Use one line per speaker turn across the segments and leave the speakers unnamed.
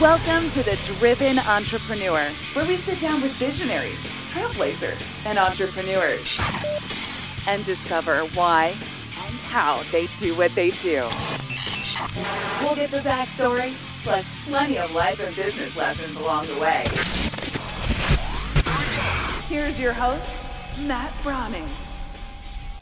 Welcome to the Driven Entrepreneur, where we sit down with visionaries, trailblazers, and entrepreneurs and discover why and how they do what they do. We'll get the backstory, plus plenty of life and business lessons along the way. Here's your host, Matt Browning.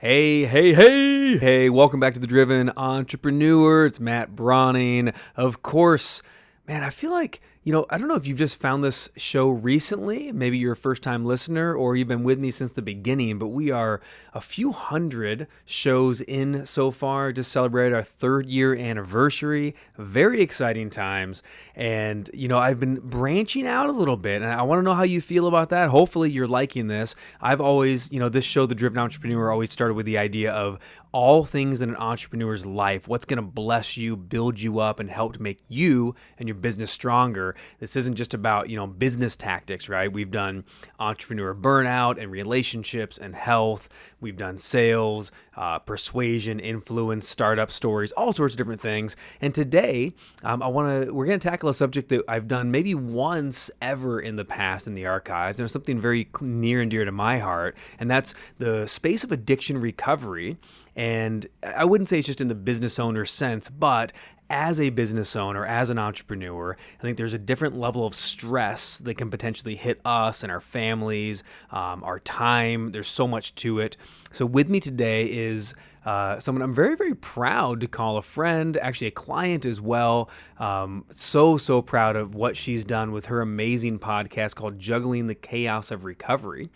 Hey, hey, hey, hey, welcome back to the Driven Entrepreneur. It's Matt Browning. Of course, man, I feel like you know, I don't know if you've just found this show recently. Maybe you're a first time listener or you've been with me since the beginning, but we are a few hundred shows in so far. Just celebrated our third year anniversary. Very exciting times. And, you know, I've been branching out a little bit and I want to know how you feel about that. Hopefully you're liking this. I've always, you know, this show, The Driven Entrepreneur, always started with the idea of all things in an entrepreneur's life, what's going to bless you, build you up, and help to make you and your business stronger. This isn't just about, you know, business tactics, right? We've done entrepreneur burnout and relationships and health. We've done sales, uh, persuasion, influence, startup stories, all sorts of different things. And today, um, I want to, we're going to tackle a subject that I've done maybe once ever in the past in the archives, and it's something very near and dear to my heart, and that's the space of addiction recovery. And I wouldn't say it's just in the business owner sense, but as a business owner, as an entrepreneur, I think there's a different level of stress that can potentially hit us and our families, um, our time. There's so much to it. So, with me today is uh, someone I'm very, very proud to call a friend, actually a client as well. Um, so, so proud of what she's done with her amazing podcast called Juggling the Chaos of Recovery.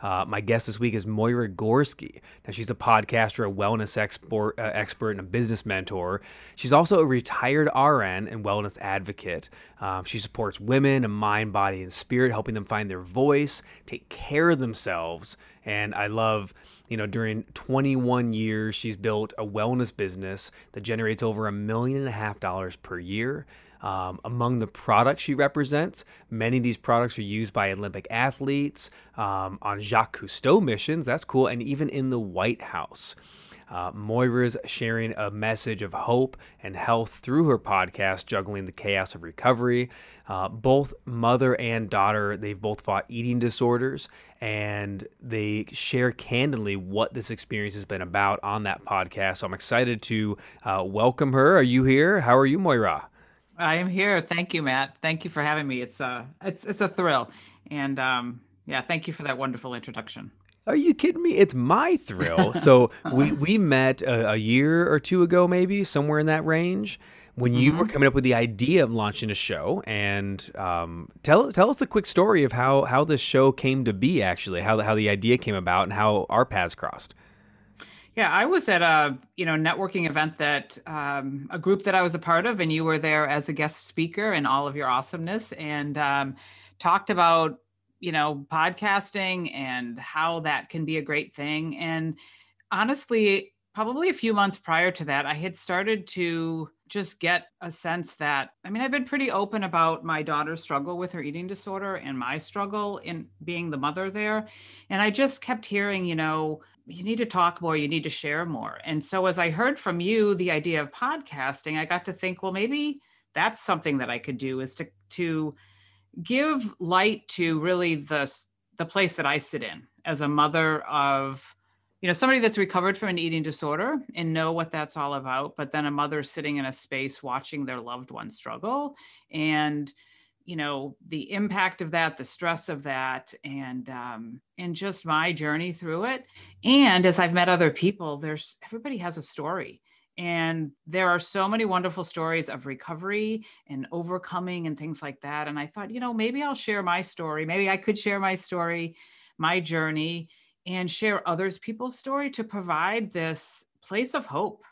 Uh, my guest this week is Moyra Gorski. Now, she's a podcaster, a wellness export, uh, expert, and a business mentor. She's also a retired RN and wellness advocate. Um, she supports women in mind, body, and spirit, helping them find their voice, take care of themselves. And I love, you know, during 21 years, she's built a wellness business that generates over a million and a half dollars per year. Um, among the products she represents, many of these products are used by Olympic athletes um, on Jacques Cousteau missions. That's cool. And even in the White House. Uh, Moyra's sharing a message of hope and health through her podcast, Juggling the Chaos of Recovery. Uh, both mother and daughter, they've both fought eating disorders, and they share candidly what this experience has been about on that podcast. So I'm excited to uh, welcome her. Are you here? How are you, Moyra?
I am here. Thank you, Matt. Thank you for having me. It's a uh, it's it's a thrill, and um, yeah, thank you for that wonderful introduction.
Are you kidding me? It's my thrill. so we we met a, a, year or two ago, maybe somewhere in that range, when you mm-hmm. were coming up with the idea of launching a show. And um, tell tell us a quick story of how how this show came to be. Actually, how how the idea came about and how our paths crossed.
Yeah, I was at a you know networking event that um, a group that I was a part of, and you were there as a guest speaker and all of your awesomeness, and um, talked about you know podcasting and how that can be a great thing. And honestly, probably a few months prior to that, I had started to just get a sense that I mean, I've been pretty open about my daughter's struggle with her eating disorder and my struggle in being the mother there. And I just kept hearing, you know, you need to talk more, you need to share more. And so as I heard from you the idea of podcasting, I got to think, well, maybe that's something that I could do is to to give light to really the the place that I sit in as a mother of you know somebody that's recovered from an eating disorder and know what that's all about but then a mother sitting in a space watching their loved one struggle. And you know the impact of that the stress of that and um and just my journey through it. And as i've met other people there's everybody has a story. And there are so many wonderful stories of recovery and overcoming and things like that. And i thought you know maybe i'll share my story. Maybe i could share my story my journey and share others people's story to provide this place of hope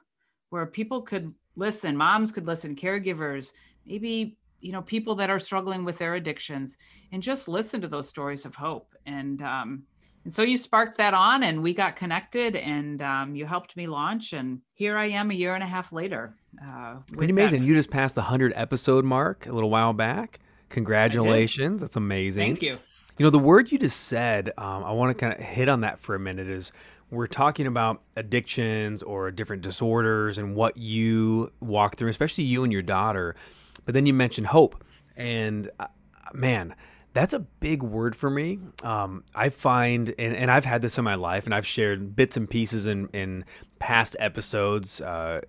where people could listen moms could listen caregivers maybe you know people that are struggling with their addictions and just listen to those stories of hope. And um, and so you sparked that on and we got connected and um, you helped me launch and here i am a year and a half later
uh, pretty amazing. That. you just passed the 100 episode mark a little while back. Congratulations. That's amazing.
Thank you
you know the word you just said um, i want to kind of hit on that for a minute is we're talking about addictions or different disorders and what you walk through especially you and your daughter but then you mentioned hope. And uh, man, that's a big word for me. Um, I find, and, and I've had this in my life, and I've shared bits and pieces in, in past episodes uh,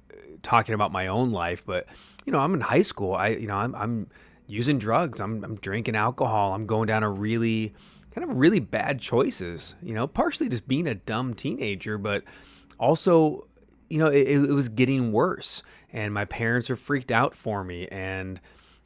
talking about my own life. But you know, I'm in high school. I, you know, I'm, I'm using drugs. I'm, I'm drinking alcohol. I'm going down a really kind of really bad choices. You know, partially just being a dumb teenager, but also, you know, it, it was getting worse, and my parents are freaked out for me, and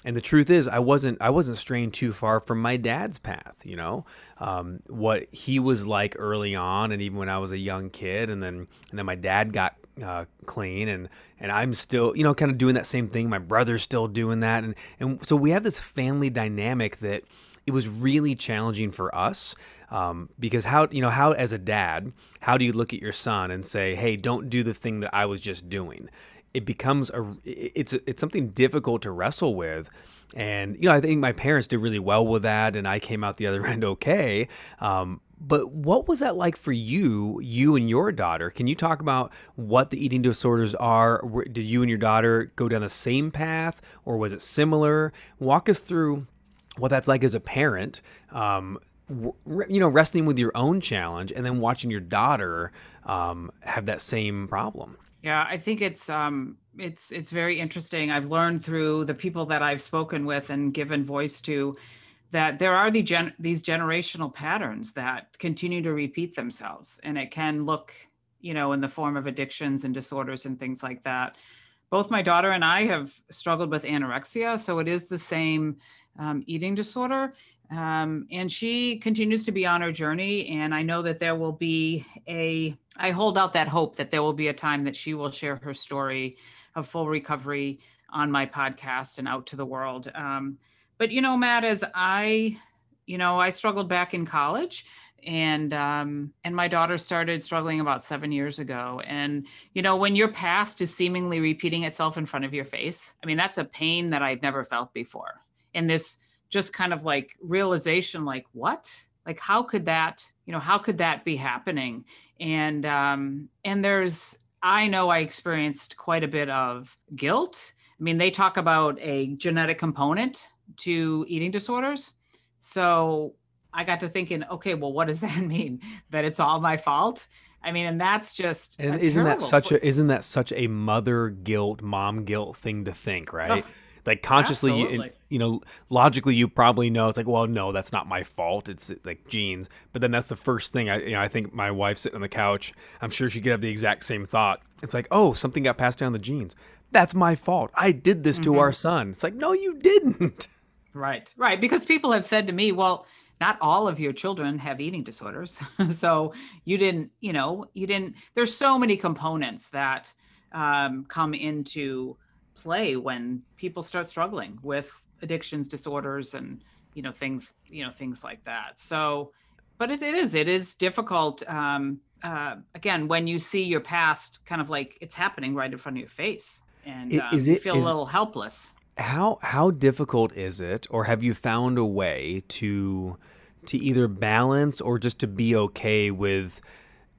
and the truth is i wasn't i wasn't straying too far from my dad's path you know um, what he was like early on and even when i was a young kid and then and then my dad got uh, clean and and i'm still you know kind of doing that same thing. My brother's still doing that and and so we have this family dynamic that it was really challenging for us um, because how you know how as a dad how do you look at your son and say hey don't do the thing that i was just doing? It becomes a it's it's something difficult to wrestle with and you know i think my parents did really well with that and i came out the other end okay um, but what was that like for you you and your daughter? Can you talk about what the eating disorders are? Did you and your daughter go down the same path or was it similar? Walk us through what that's like as a parent um, you know wrestling with your own challenge and then watching your daughter um, have that same problem.
Yeah, I think it's um it's it's very interesting. I've learned through the people that I've spoken with and given voice to that there are the gen- these generational patterns that continue to repeat themselves and it can look, you know, in the form of addictions and disorders and things like that. Both my daughter and I have struggled with anorexia, so it is the same um, eating disorder. Um, and she continues to be on her journey. And I know that there will be a, I hold out that hope that there will be a time that she will share her story of full recovery on my podcast and out to the world. Um, but, you know, Matt, as I, you know, I struggled back in college and um, and my daughter started struggling about seven years ago. And you know when your past is seemingly repeating itself in front of your face i mean that's a pain that i'd never felt before. And this just kind of like realization like what? Like how could that you know how could that be happening? And um and there's i know i experienced quite a bit of guilt. I mean they talk about a genetic component to eating disorders. So i got to thinking okay well what does that mean? That it's all my fault? I mean, and that's just
and isn't that such a isn't that such a mother guilt, mom guilt thing to think, right? like consciously you, you, know logically you probably know it's like well no that's not my fault. It's like genes. But then that's the first thing i you know i think my wife sitting on the couch i'm sure she could have the exact same thought. It's like oh something got passed down the genes. That's my fault. I did this mm-hmm. to our son. It's like no you didn't
right. Right. Because people have said to me well not all of your children have eating disorders. So you didn't you know you didn't there's so many components that um, come into play when people start struggling with addictions disorders and you know things you know things like that. So but it, it is it is difficult um uh again when you see your past kind of like it's happening right in front of your face and um, is it, you feel is, a little helpless
how how difficult is it or have you found a way to to either balance or just to be okay with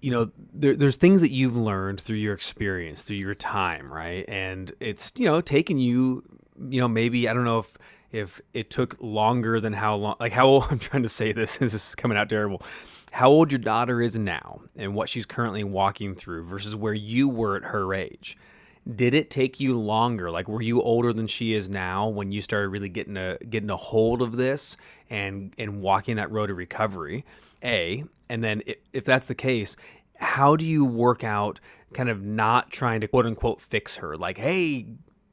you know, there, there's things that you've learned through your experience, through your time, right? And it's, you know, taken you, you know, maybe, I don't know if, if it took longer than how long, like how old, I'm trying to say this, this is coming out terrible. How old your daughter is now and what she's currently walking through versus where you were at her age. Did it take you longer? Like, were you older than she is now when you started really getting a getting a hold of this and and walking that road to recovery? A, and then if, that's the case, how do you work out kind of not trying to quote unquote fix her? Like, hey,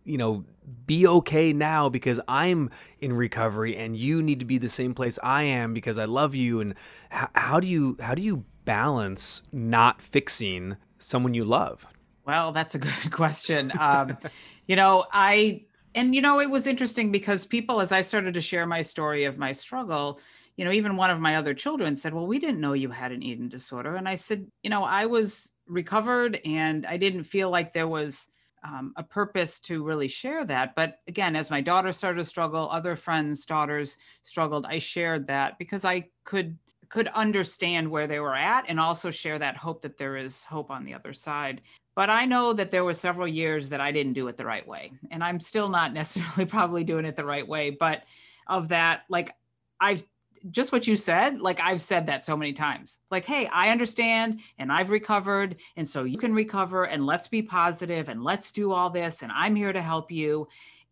you know, be okay now because I'm in recovery and you need to be the same place I am because I love you. And how, how do you how do you balance not fixing someone you love?
Well, that's a good question. Um, you know, I and you know it was interesting because people, as I started to share my story of my struggle, you know, even one of my other children said, Well, we didn't know you had an eating disorder. And I said, You know, I was recovered and I didn't feel like there was um, a purpose to really share that. But again, as my daughter started to struggle, other friends' daughters struggled, I shared that because I could could understand where they were at and also share that hope that there is hope on the other side But I know that there were several years that I didn't do it the right way. And I'm still not necessarily probably doing it the right way. But of that, like I've just what you said, like I've said that so many times. Like, hey, I understand and I've recovered. And so you can recover and let's be positive and let's do all this. And I'm here to help you.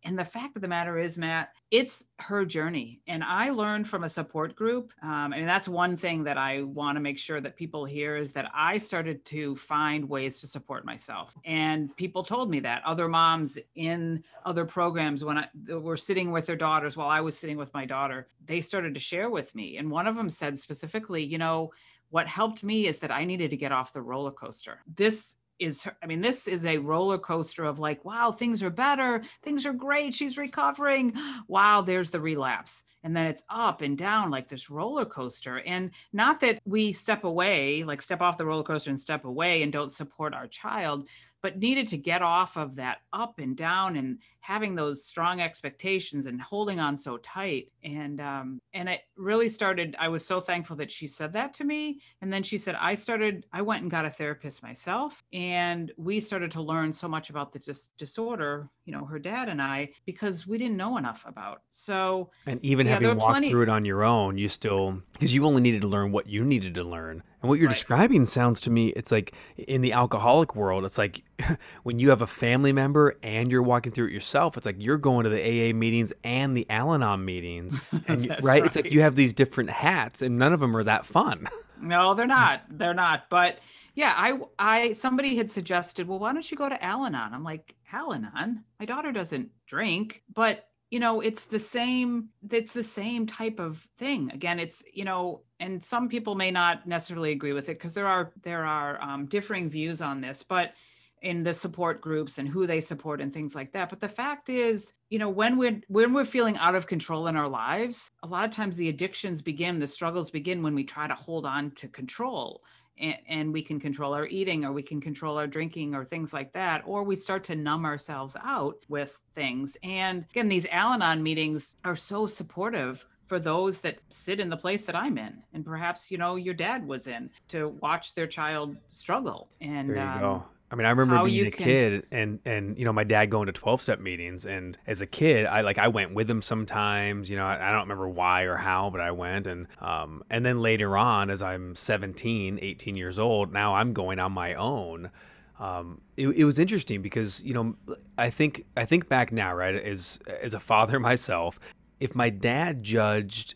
And the fact of the matter is, Matt, it's her journey. And I learned from a support group. Um, and that's one thing that I want to make sure that people hear is that I started to find ways to support myself. And people told me that other moms in other programs, when I were sitting with their daughters while I was sitting with my daughter, they started to share with me. And one of them said specifically, you know, what helped me is that I needed to get off the roller coaster. This is i mean this is a roller coaster of like wow things are better. Things are great. She's recovering. Wow there's the relapse. And then it's up and down like this roller coaster. And not that we step away like step off the roller coaster and step away and don't support our child but needed to get off of that up and down and having those strong expectations and holding on so tight. And um, and it really started i was so thankful that she said that to me. And then she said i started i went and got a therapist myself. And we started to learn so much about the dis- disorder you know her dad and i because we didn't know enough about so
and even yeah, having walked plenty- through it on your own you still because you only needed to learn what you needed to learn and what you're right. describing sounds to me, it's like in the alcoholic world, it's like when you have a family member and you're walking through it yourself, it's like you're going to the AA meetings and the Al Anon meetings. And right? right? It's like you have these different hats and none of them are that fun.
no, they're not. They're not. But yeah, I, I, somebody had suggested, well, why don't you go to Al Anon? I'm like, Al Anon? My daughter doesn't drink, but you know it's the same it's the same type of thing again it's you know and some people may not necessarily agree with it because there are there are um, differing views on this but in the support groups and who they support and things like that but the fact is you know when we're when we're feeling out of control in our lives a lot of times the addictions begin the struggles begin when we try to hold on to control and, and, we can control our eating or we can control our drinking or things like that or we start to numb ourselves out with things. And again these al-anon meetings are so supportive for those that sit in the place that i'm in and perhaps you know your dad was in to watch their child struggle. And
there you um, go I mean, I remember being a can... kid and and you know my dad going to twelve step meetings, and as a kid, I like I went with him sometimes. You know, I, I, don't remember why or how, but I went, and um and then later on, as I'm 17, 18 years old, now I'm going on my own. Um, it, it was interesting because you know I think I think back now, right, as as a father myself, if my dad judged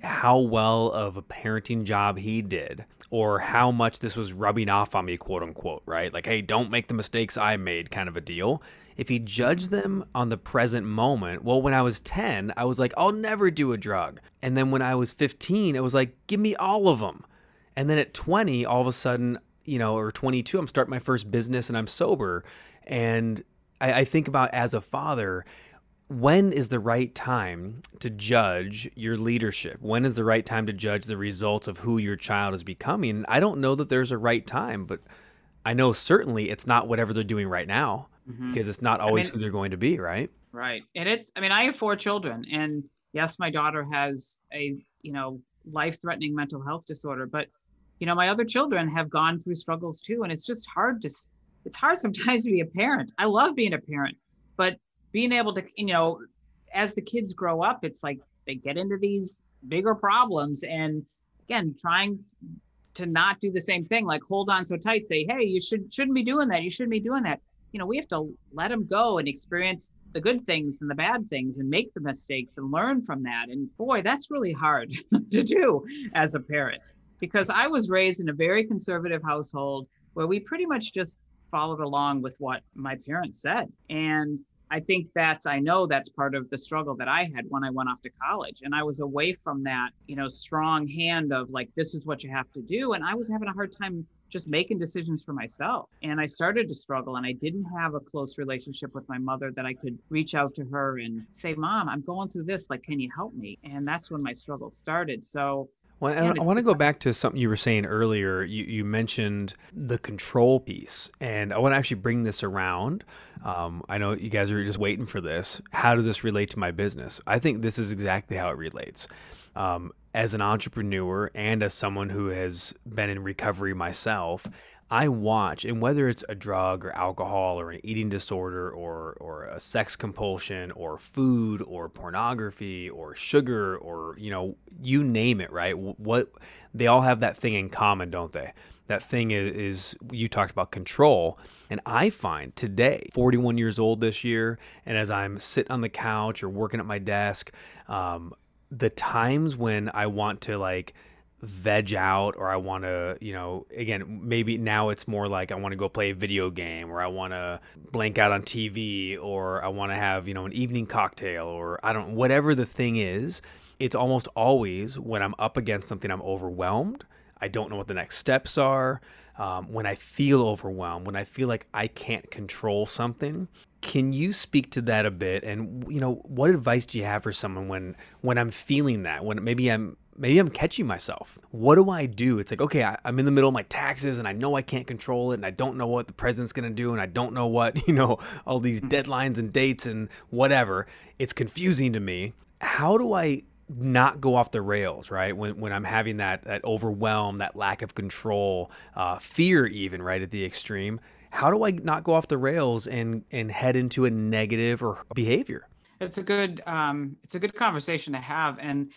how well of a parenting job he did or how much this was rubbing off on me, quote unquote, right? Like, hey, don't make the mistakes I made, kind of a deal. If he judged them on the present moment, well, when I was 10, I was like, I'll never do a drug. And then when I was 15, it was like, give me all of them. And then at 20, all of a sudden, you know, or 22, I'm starting my first business and I'm sober. And I, I think about as a father, when is the right time to judge your leadership? When is the right time to judge the results of who your child is becoming? I don't know that there's a right time, but I know certainly it's not whatever they're doing right now mm-hmm. because it's not always I mean, who they're going to be, right?
Right. And it's I mean, I have four children and yes, my daughter has a, you know, life-threatening mental health disorder, but you know, my other children have gone through struggles too and it's just hard to it's hard sometimes to be a parent. I love being a parent, but being able to, you know, as the kids grow up, it's like they get into these bigger problems. And again, trying to not do the same thing, like hold on so tight, say, hey, you should shouldn't be doing that. You shouldn't be doing that. You know, we have to let them go and experience the good things and the bad things and make the mistakes and learn from that. And boy, that's really hard to do as a parent because I was raised in a very conservative household where we pretty much just followed along with what my parents said. And I think that's, I know that's part of the struggle that I had when I went off to college. And I was away from that, you know, strong hand of like, this is what you have to do. And I was having a hard time just making decisions for myself. And I started to struggle and I didn't have a close relationship with my mother that I could reach out to her and say, Mom, I'm going through this. Like, can you help me? And that's when my struggle started. So
well, I, I want to go back to something you were saying earlier. You, you mentioned the control piece, and I want to actually bring this around. Um, I know you guys are just waiting for this. How does this relate to my business? I think this is exactly how it relates. Um, as an entrepreneur and as someone who has been in recovery myself, I watch, and whether it's a drug or alcohol or an eating disorder or or a sex compulsion or food or pornography or sugar or you know you name it, right? What they all have that thing in common, don't they? That thing is, is you talked about control, and I find today, 41 years old this year, and as I'm sitting on the couch or working at my desk, um, the times when I want to like veg out or I want to, you know, again, maybe now it's more like I want to go play a video game or I want to blank out on TV or I want to have, you know, an evening cocktail or I don't, whatever the thing is, it's almost always when I'm up against something, I'm overwhelmed. I don't know what the next steps are. Um, when I feel overwhelmed, when I feel like I can't control something, can you speak to that a bit? And you know, what advice do you have for someone when when I'm feeling that? When maybe I'm maybe I'm catching myself. What do I do? It's like, okay, I, am in the middle of my taxes and I know I can't control it and I don't know what the president's going to do and I don't know what, you know, all these hmm. deadlines and dates and whatever. It's confusing to me. How do I not go off the rails, right? When, when I'm having that, that overwhelm, that lack of control, uh, fear, even, right, at the extreme. How do I not go off the rails and, and head into a negative or behavior?
It's a good um, it's a good conversation to have, and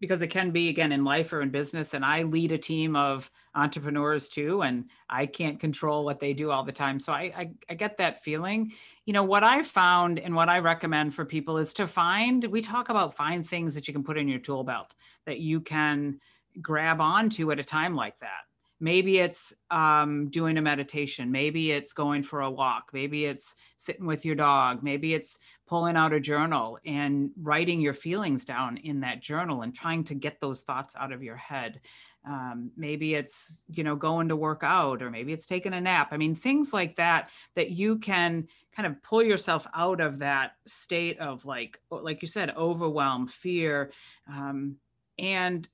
because it can be again in life or in business and i lead a team of entrepreneurs too and i can't control what they do all the time. So I, I, I get that feeling. You know what i found and what i recommend for people is to find we talk about find things that you can put in your tool belt that you can grab onto at a time like that maybe it's um, doing a meditation. Maybe it's going for a walk. Maybe it's sitting with your dog. Maybe it's pulling out a journal and writing your feelings down in that journal and trying to get those thoughts out of your head. Um, maybe it's you know going to work out or maybe it's taking a nap. I mean things like that that you can kind of pull yourself out of that state of like like you said overwhelm fear um, and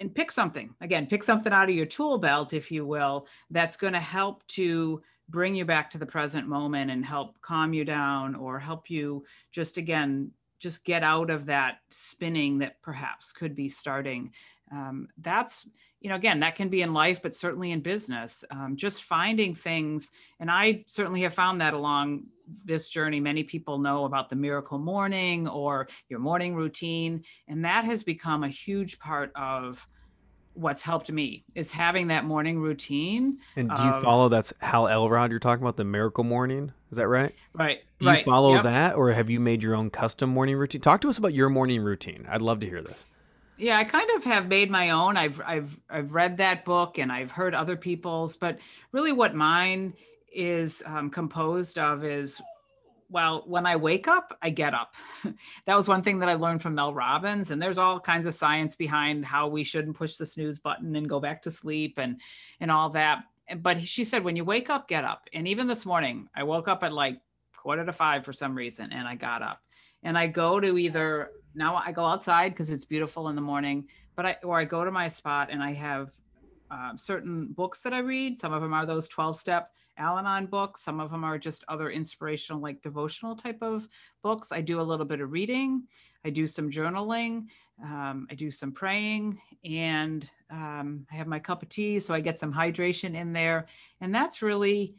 and pick something. Again pick something out of your tool belt if you will that's going to help to bring you back to the present moment and help calm you down or help you just again just get out of that spinning that perhaps could be starting um, that's you know again that can be in life but certainly in business um, just finding things and i certainly have found that along this journey many people know about the miracle morning or your morning routine and that has become a huge part of what's helped me is having that morning routine.
And do you of, follow that's Hal Elrod you're talking about the miracle morning? Is that right?
Right.
Do
right.
you follow yep. that or have you made your own custom morning routine? Talk to us about your morning routine. I'd love to hear this.
Yeah, I kind of have made my own. I've I've I've read that book and I've heard other people's, but really what mine is um, composed of is well, when I wake up, I get up. that was one thing that I learned from Mel Robbins. And there's all kinds of science behind how we shouldn't push the snooze button and go back to sleep and and all that. But she said, when you wake up, get up. And even this morning, I woke up at like quarter to five for some reason, and I got up. And I go to either now I go outside because it's beautiful in the morning, but I or I go to my spot and I have uh, certain books that I read. Some of them are those 12 step Al Anon books. Some of them are just other inspirational, like devotional type of books. I do a little bit of reading. I do some journaling. Um, I do some praying, and um, I have my cup of tea, so I get some hydration in there. And that's really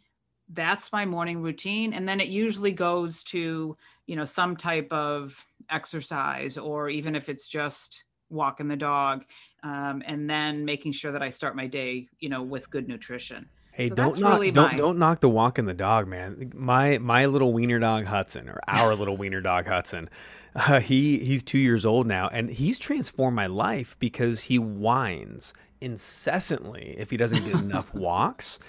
that's my morning routine and then it usually goes to you know some type of exercise or even if it's just walking the dog um, and then making sure that i start my day you know with good nutrition
Hey, so don't knock really don't don't knock the walk in the dog, man. My my little wiener dog Hudson, or our little wiener dog Hudson, uh, he he's two years old now, and he's transformed my life because he whines incessantly if he doesn't get enough walks.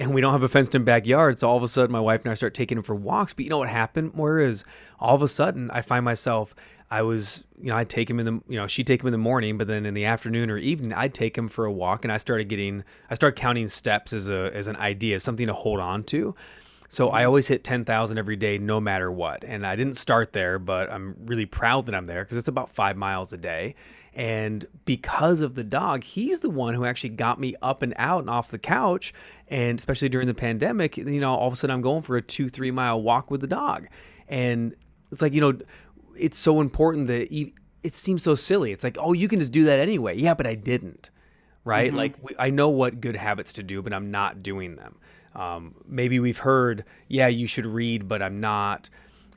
And we don't have a fenced in backyard, so all of a sudden my wife and I start taking him for walks. But you know what happened? Whereas all of a sudden I find myself I was, you know, I'd take him in the, you know, she'd take him in the morning, but then in the afternoon or evening, I'd take him for a walk, and I started getting, I started counting steps as a as an idea, as something to hold on to. So I always hit 10,000 every day, no matter what. And I didn't start there, but I'm really proud that I'm there because it's about five miles a day. And because of the dog, he's the one who actually got me up and out and off the couch. And especially during the pandemic, you know, all of a sudden I'm going for a two, three mile walk with the dog. And it's like, you know, it's so important that you, it seems so silly. It's like, oh, you can just do that anyway. Yeah, but I didn't. right?
Mm-hmm.
Like we, I know what good habits to do, but I'm not doing them. Um, maybe we've heard, yeah, you should read, but I'm not.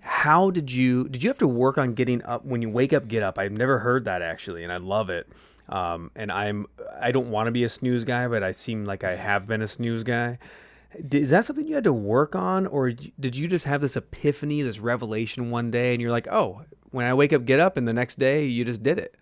How did you did you have to work on getting up when you wake up? Get up. I've never heard that actually, and I love it. Um, and I'm I don't want to be a snooze guy, but I seem like I have been a snooze guy. Is that something you had to work on, or did you just have this epiphany, this revelation one day, and you're like, oh, when I wake up, get up, and the next day you just did it?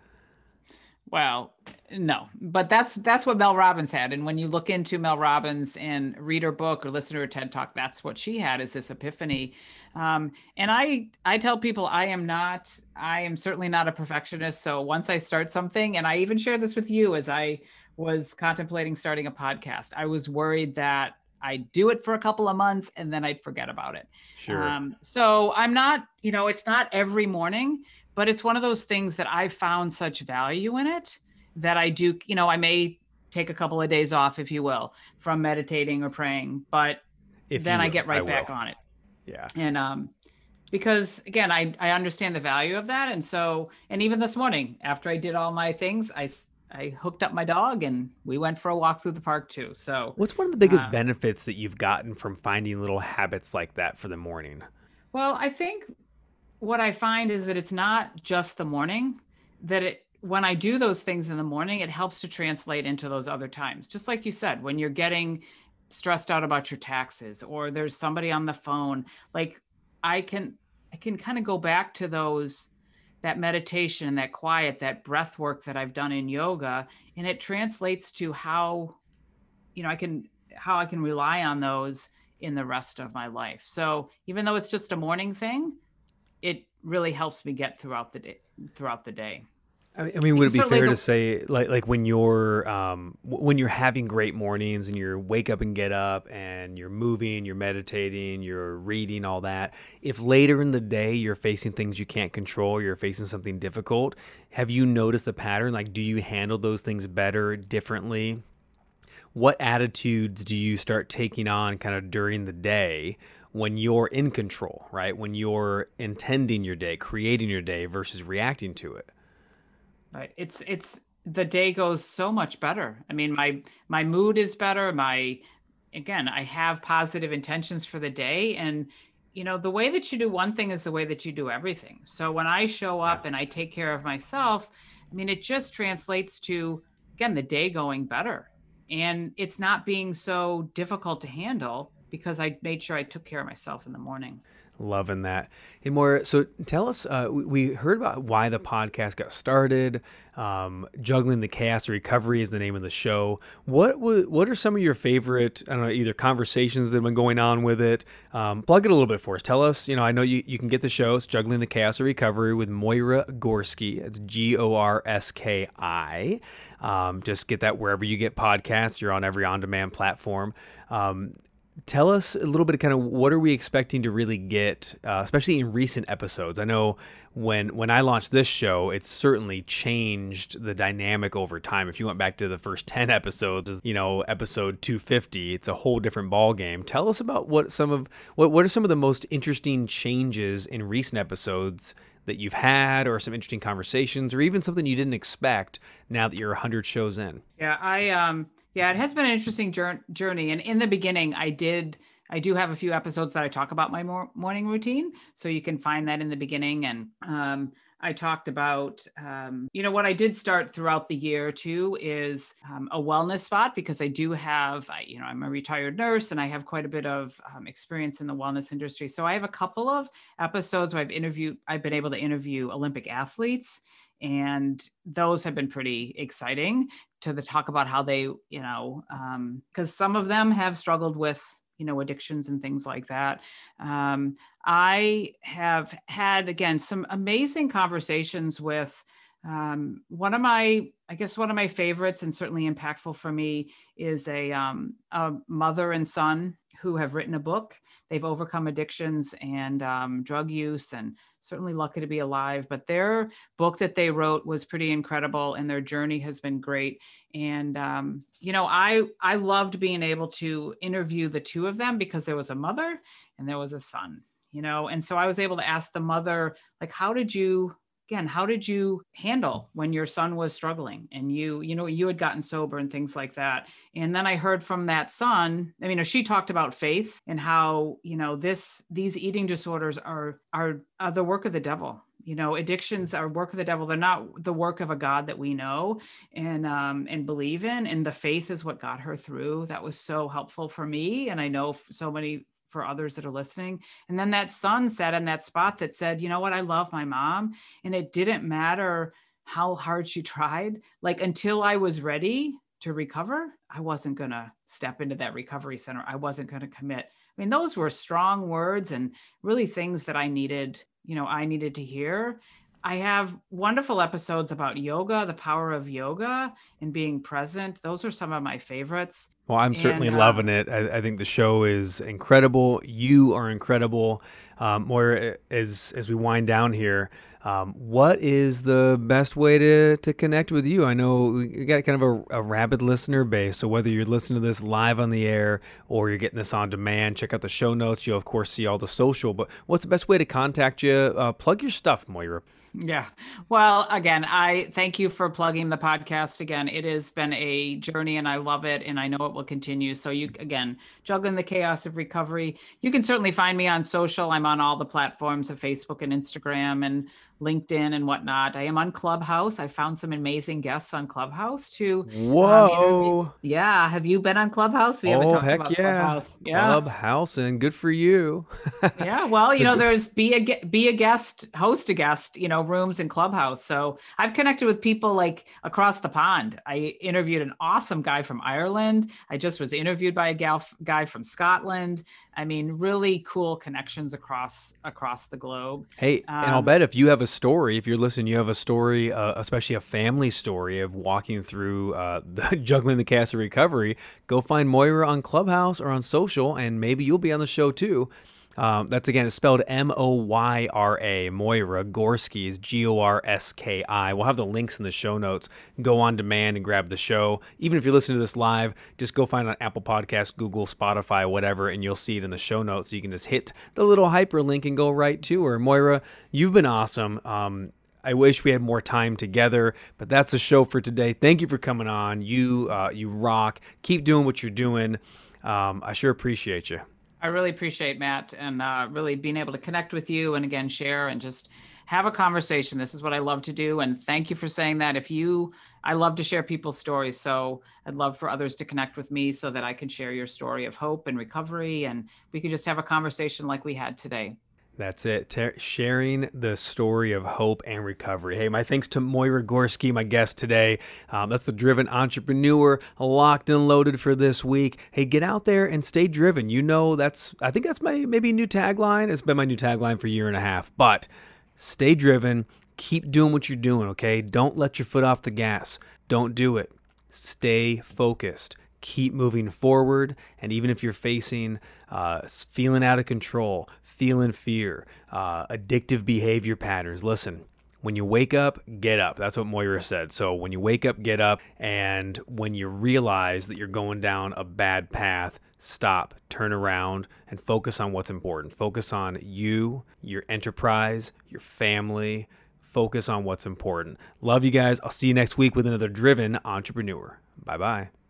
Well, no, but that's that's what Mel Robbins had. And when you look into Mel Robbins and read her book or listen to her TED talk, that's what she had is this epiphany. Um, and I I tell people I am not I am certainly not a perfectionist. So once I start something, and I even share this with you as I was contemplating starting a podcast, I was worried that I'd do it for a couple of months and then I'd forget about it.
Sure.
Um, so I'm not, you know, it's not every morning, but it's one of those things that I found such value in it that I do, you know, I may take a couple of days off, if you will, from meditating or praying, but
If
then I
will,
get right back
will.
on it.
Yeah.
And um, because again, I, I understand the value of that. And so, and even this morning, after I did all my things, I, s- I hooked up my dog and we went for a walk through the park too. So,
What's one of the biggest
Uh,
benefits that you've gotten from finding little habits like that for the morning?
Well, I think what I find is that it's not just the morning, that it, when I do those things in the morning, it helps to translate into those other times. Just like you said, when you're getting stressed out about your taxes or there's somebody on the phone, like I can, I can kind of go back to those, that meditation, that quiet, that breath work that I've done in yoga, and it translates to how, you know, I can, how I can rely on those in the rest of my life. So even though it's just a morning thing, it really helps me get throughout the day throughout the day.
I mean, would it be fair
the-
to say, like, like when you're, um, when you're having great mornings and you're wake up and get up and you're moving, you're meditating, you're reading, all that. If later in the day you're facing things you can't control, you're facing something difficult, have you noticed the pattern? Like, do you handle those things better, differently? What attitudes do you start taking on kind of during the day when you're in control, right? When you're intending your day, creating your day versus reacting to it?
Right. It's it's the day goes so much better. I mean, my my mood is better. My again, I have positive intentions for the day and you know, the way that you do one thing is the way that you do everything. So when I show up and I take care of myself, I mean, it just translates to again the day going better. And it's not being so difficult to handle because I made sure I took care of myself in the morning.
Loving that. Hey, Moyra, so tell us, uh, we, heard about why the podcast got started. Um, Juggling the Chaos Recovery is the name of the show. What what are some of your favorite, I don't know, either conversations that have been going on with it? Um, plug it a little bit for us. Tell us, you know, I know you, you can get the show. It's Juggling the Chaos Recovery with Moyra Gorski. It's G O R S K I. Um, just get that wherever you get podcasts. You're on every on demand platform. Um, tell us a little bit of kind of what are we expecting to really get uh, especially in recent episodes? I know when when i launched this show it's certainly changed the dynamic over time. If you went back to the first 10 episodes you know episode 250 it's a whole different ball game tell us about what some of what, what are some of the most interesting changes in recent episodes that you've had or some interesting conversations or even something you didn't expect now that you're 100 shows in?
Yeah, I um yeah, it has been an interesting journey and in the beginning I did I do have a few episodes that I talk about my morning routine, so you can find that in the beginning and um I talked about, um, you know, what I did start throughout the year too is um, a wellness spot because I do have, I, you know, I'm a retired nurse and I have quite a bit of um, experience in the wellness industry. So I have a couple of episodes where I've interviewed, I've been able to interview Olympic athletes, and those have been pretty exciting to the talk about how they, you know, because some of them have struggled with you know addictions and things like that. Um, i have had again some amazing conversations with um, one of my i guess one of my favorites and certainly impactful for me is a, um, a mother and son who have written a book. They've overcome addictions and um, drug use and certainly lucky to be alive but their book that they wrote was pretty incredible and their journey has been great. And um, you know i i loved being able to interview the two of them because there was a mother and there was a son you know? And so i was able to ask the mother like how did you again how did you handle when your son was struggling and you you know you had gotten sober and things like that? And then i heard from that son i mean she talked about faith and how you know this these eating disorders are are, are the work of the devil. You know addictions are work of the devil. They're not the work of a god that we know and um and believe in. And the faith is what got her through. That was so helpful for me. And i know so many for others that are listening and then that son sat in that spot that said you know what i love my mom and it didn't matter how hard she tried like until i was ready to recover i wasn't going to step into that recovery center i wasn't going to commit i mean those were strong words and really things that i needed you know I needed to hear. I have wonderful episodes about yoga, the power of yoga and being present. Those are some of my favorites.
Well, I'm certainly and, uh, loving it. I, I, think the show is incredible. You are incredible. Um, Moyra, as as we wind down here, um, what is the best way to, to connect with you? I know we got kind of a, a rabid listener base, so whether you're listening to this live on the air or you're getting this on demand, check out the show notes. You'll, of course, see all the social, but what's the best way to contact you? Uh, plug your stuff, Moyra.
Yeah. Well, again, I thank you for plugging the podcast again. It has been a journey and I love it and I know it will continue. So you again, juggling the chaos of recovery. You can certainly find me on social. I'm on all the platforms of Facebook and Instagram and LinkedIn and whatnot. I am on Clubhouse. I found some amazing guests on Clubhouse too.
Um, Whoa. Um,
yeah. Have you been on Clubhouse?
We haven't oh, talked heck about yeah. Clubhouse. Yeah. Clubhouse and good for you.
yeah. Well, you know, there's be a be a guest, host a guest, you know, rooms in Clubhouse. So I've connected with people like across the pond. I interviewed an awesome guy from Ireland. I just was interviewed by a gal, guy from Scotland. I mean, really cool connections across across the globe.
Hey, um, and I'll um, bet if you have a story, if you're listening, you have a story, uh, especially a family story of walking through uh, the juggling the chaos of recovery. Go find Moyra on Clubhouse or on social, and maybe you'll be on the show too. Um, that's again, it's spelled M O Y R A. Moyra Gorski is G O R S K I. We'll have the links in the show notes. Go on demand and grab the show. Even if you're listening to this live, just go find on Apple Podcasts, Google, Spotify, whatever, and you'll see it in the show notes. So you can just hit the little hyperlink and go right to her. Moyra, you've been awesome. Um, I wish we had more time together, but that's the show for today. Thank you for coming on. You uh, you rock. Keep doing what you're doing. Um, I sure appreciate you.
I really appreciate Matt and uh, really being able to connect with you and again share and just have a conversation. This is what I love to do, and thank you for saying that. If you, I love to share people's stories, so I'd love for others to connect with me so that I can share your story of hope and recovery, and we could just have a conversation like we had today.
That's it. Ter- sharing the story of hope and recovery. Hey, my thanks to Moyra Gorski, my guest today. Um, that's the driven entrepreneur, locked and loaded for this week. Hey, get out there and stay driven. You know, that's, I think that's my maybe new tagline. It's been my new tagline for a year and a half, but stay driven. Keep doing what you're doing, okay? Don't let your foot off the gas. Don't do it. Stay focused keep moving forward. And even if you're facing uh, feeling out of control, feeling fear, uh, addictive behavior patterns, listen. When you wake up, get up. That's what Moyra said. So when you wake up, get up. And when you realize that you're going down a bad path, stop, turn around, and focus on what's important. Focus on you, your enterprise, your family. Focus on what's important. Love you guys. I'll see you next week with another driven entrepreneur. Bye bye.